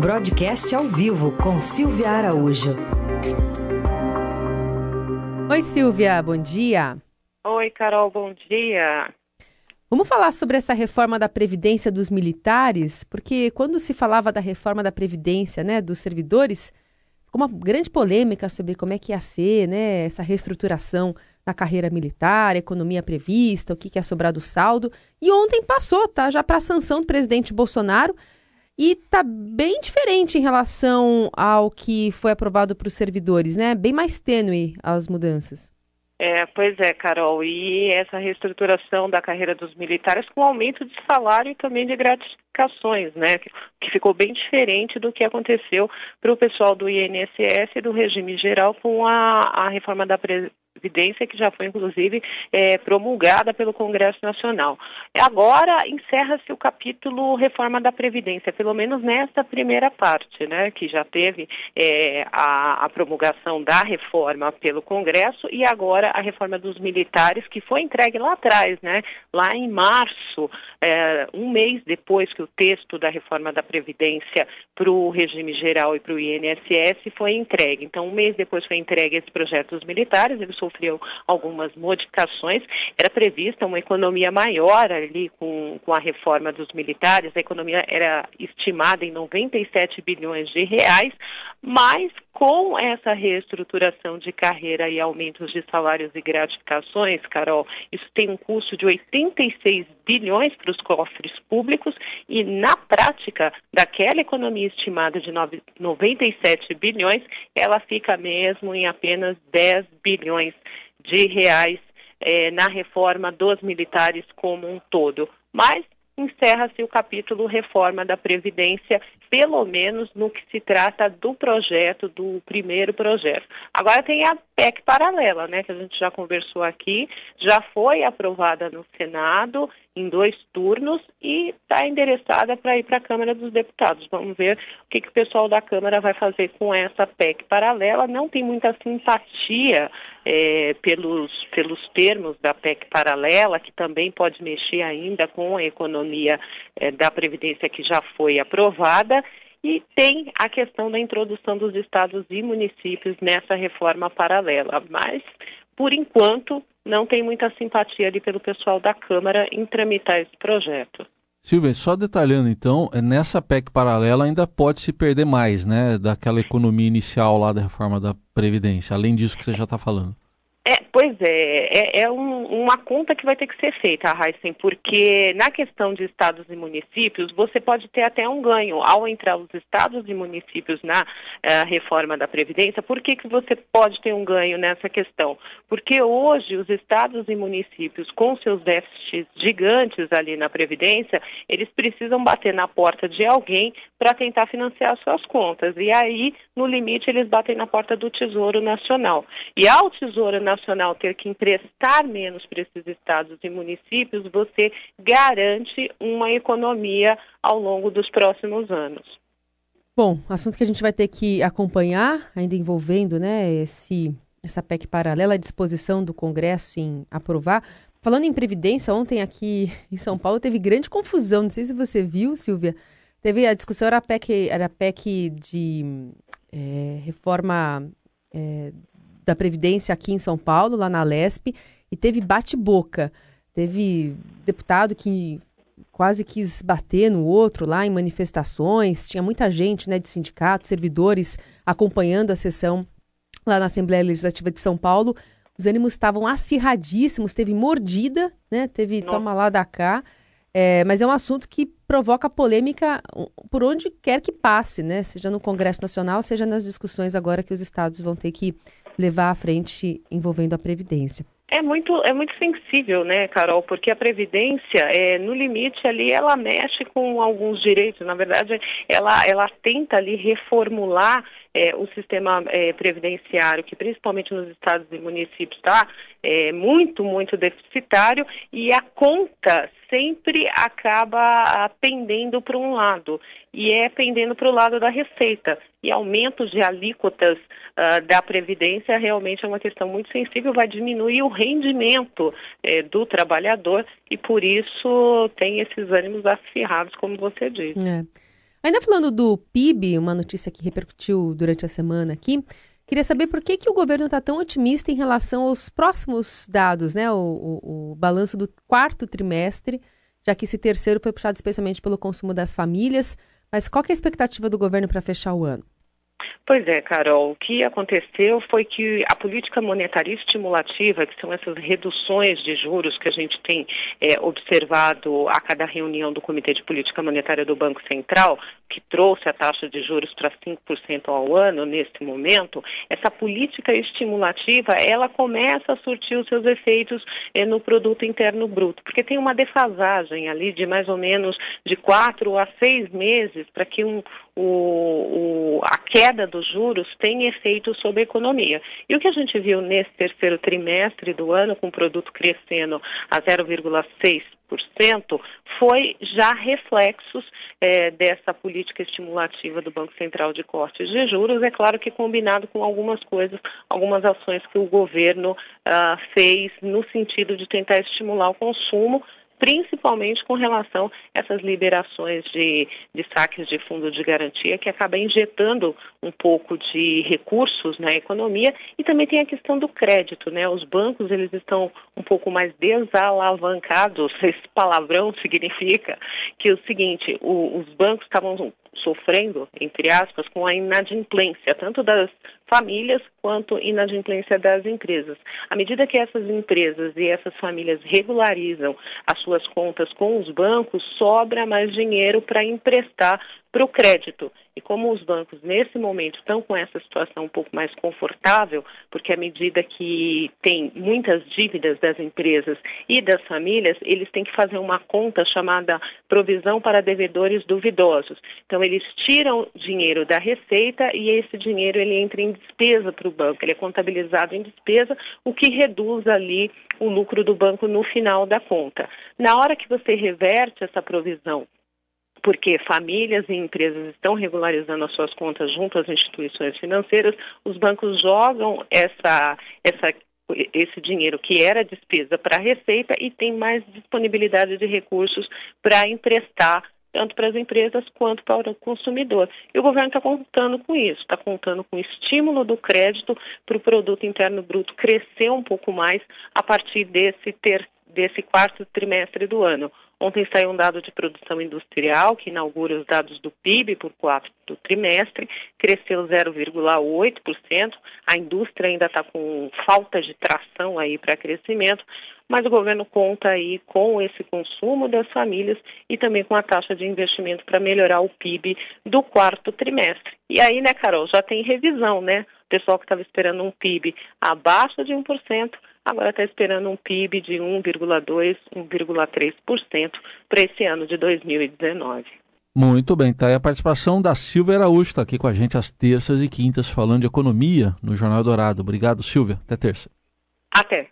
Broadcast ao vivo com Silvia Araújo. Oi, Silvia, bom dia. Oi, Carol, bom dia. Vamos falar sobre essa reforma da Previdência dos militares, porque quando se falava da reforma da Previdência né, dos servidores, ficou uma grande polêmica sobre como é que ia ser né, essa reestruturação na carreira militar, economia prevista, o que, que ia sobrar do saldo. E ontem passou, tá? Já para a sanção do presidente Bolsonaro. E tá bem diferente em relação ao que foi aprovado para os servidores, né? Bem mais tênue as mudanças. É, pois é, Carol, e essa reestruturação da carreira dos militares com aumento de salário e também de gratificações, né? Que, ficou bem diferente do que aconteceu para o pessoal do INSS e do regime geral com a, a reforma da Previdência, que já foi, inclusive, é, promulgada pelo Congresso Nacional. Agora encerra-se o capítulo reforma da Previdência, pelo menos nesta primeira parte, né, que já teve é, a, a, promulgação da reforma pelo Congresso e agora a reforma dos militares, que foi entregue lá atrás, né, lá em março, é, um mês depois que o texto da reforma da Previdência para o regime geral e para o INSS foi entregue. Então, um mês depois foi entregue esse projeto dos militares, ele sofreu algumas modificações. Era prevista uma economia maior ali com, com a reforma dos militares, a economia era estimada em 97 bilhões de reais, mas com essa reestruturação de carreira e aumentos de salários e gratificações, Carol, isso tem um custo de 86 bilhões para os cofres públicos e, na prática, daquela economia estimada de 97 bilhões, ela fica mesmo em apenas 10 bilhões de reais eh, na reforma dos militares como um todo. Mas encerra-se o capítulo reforma da Previdência, pelo menos no que se trata do projeto, do primeiro projeto. Agora tem a PEC paralela, né, que a gente já conversou aqui, já foi aprovada no Senado em dois turnos e está endereçada para ir para a Câmara dos Deputados. Vamos ver o que, que o pessoal da Câmara vai fazer com essa PEC paralela. Não tem muita simpatia é, pelos, pelos termos da PEC paralela, que também pode mexer ainda com a economia é, da Previdência que já foi aprovada. E tem a questão da introdução dos estados e municípios nessa reforma paralela. Mas, por enquanto, não tem muita simpatia ali pelo pessoal da Câmara em tramitar esse projeto. Silvia, só detalhando então, é, nessa PEC paralela ainda pode se perder mais, né, daquela economia inicial lá da reforma da Previdência, além disso que você já está falando. É, pois é, é, é um, uma conta que vai ter que ser feita, Heisen, porque na questão de estados e municípios, você pode ter até um ganho ao entrar os estados e municípios na uh, reforma da Previdência. Por que, que você pode ter um ganho nessa questão? Porque hoje os estados e municípios, com seus déficits gigantes ali na Previdência, eles precisam bater na porta de alguém para tentar financiar suas contas. E aí, no limite, eles batem na porta do Tesouro Nacional. E ao Tesouro Nacional, Nacional ter que emprestar menos para esses estados e municípios, você garante uma economia ao longo dos próximos anos. Bom, assunto que a gente vai ter que acompanhar, ainda envolvendo né, esse, essa PEC paralela à disposição do Congresso em aprovar. Falando em Previdência, ontem aqui em São Paulo teve grande confusão. Não sei se você viu, Silvia. Teve a discussão, era a PEC, era a PEC de é, reforma é, da Previdência aqui em São Paulo, lá na Lesp, e teve bate-boca. Teve deputado que quase quis bater no outro lá em manifestações. Tinha muita gente, né, de sindicatos, servidores acompanhando a sessão lá na Assembleia Legislativa de São Paulo. Os ânimos estavam acirradíssimos, teve mordida, né? Teve Nossa. toma lá da cá. É, mas é um assunto que provoca polêmica por onde quer que passe, né? Seja no Congresso Nacional, seja nas discussões agora que os estados vão ter que levar à frente envolvendo a Previdência. É muito, é muito sensível, né, Carol? Porque a Previdência, é, no limite ali, ela mexe com alguns direitos. Na verdade, ela, ela tenta ali reformular é, o sistema é, previdenciário, que principalmente nos estados e municípios está é, muito, muito deficitário, e a conta sempre acaba pendendo para um lado, e é pendendo para o lado da receita. E aumentos de alíquotas uh, da Previdência realmente é uma questão muito sensível, vai diminuir o rendimento eh, do trabalhador, e por isso tem esses ânimos acirrados, como você disse. É. Ainda falando do PIB, uma notícia que repercutiu durante a semana aqui, queria saber por que, que o governo está tão otimista em relação aos próximos dados, né? O, o, o balanço do quarto trimestre, já que esse terceiro foi puxado especialmente pelo consumo das famílias. Mas qual é a expectativa do governo para fechar o ano? Pois é, Carol. O que aconteceu foi que a política monetária estimulativa, que são essas reduções de juros que a gente tem é, observado a cada reunião do Comitê de Política Monetária do Banco Central, que trouxe a taxa de juros para 5% ao ano neste momento, essa política estimulativa, ela começa a surtir os seus efeitos é, no produto interno bruto, porque tem uma defasagem ali de mais ou menos de quatro a seis meses para que um, o, o, a queda dos juros tem efeito sobre a economia. E o que a gente viu nesse terceiro trimestre do ano, com o produto crescendo a 0,6%, foi já reflexos é, dessa política estimulativa do Banco Central de cortes de juros, é claro que combinado com algumas coisas, algumas ações que o governo uh, fez no sentido de tentar estimular o consumo, principalmente com relação a essas liberações de, de saques de fundo de garantia, que acaba injetando um pouco de recursos na economia, e também tem a questão do crédito, né? Os bancos, eles estão um pouco mais desalavancados, esse palavrão significa que é o seguinte, o, os bancos estavam sofrendo, entre aspas, com a inadimplência, tanto das famílias quanto inadimplência das empresas. À medida que essas empresas e essas famílias regularizam as suas contas com os bancos, sobra mais dinheiro para emprestar para o crédito. E como os bancos, nesse momento, estão com essa situação um pouco mais confortável, porque à medida que tem muitas dívidas das empresas e das famílias, eles têm que fazer uma conta chamada provisão para devedores duvidosos. Então, eles tiram dinheiro da receita e esse dinheiro ele entra em despesa para o banco. Ele é contabilizado em despesa, o que reduz ali o lucro do banco no final da conta. Na hora que você reverte essa provisão porque famílias e empresas estão regularizando as suas contas junto às instituições financeiras, os bancos jogam essa, essa esse dinheiro que era despesa para a receita e tem mais disponibilidade de recursos para emprestar tanto para as empresas quanto para o consumidor. E o governo está contando com isso, está contando com o estímulo do crédito para o produto interno bruto crescer um pouco mais a partir desse, ter, desse quarto trimestre do ano. Ontem saiu um dado de produção industrial que inaugura os dados do PIB por quarto trimestre, cresceu 0,8%. A indústria ainda está com falta de tração aí para crescimento, mas o governo conta aí com esse consumo das famílias e também com a taxa de investimento para melhorar o PIB do quarto trimestre. E aí, né, Carol, já tem revisão, né? O pessoal que estava esperando um PIB abaixo de 1%, agora está esperando um PIB de 1,2%, 1,3% para esse ano de 2019. Muito bem, tá aí a participação da Silvia Araújo, está aqui com a gente às terças e quintas falando de economia no Jornal Dourado. Obrigado, Silvia. Até terça. Até.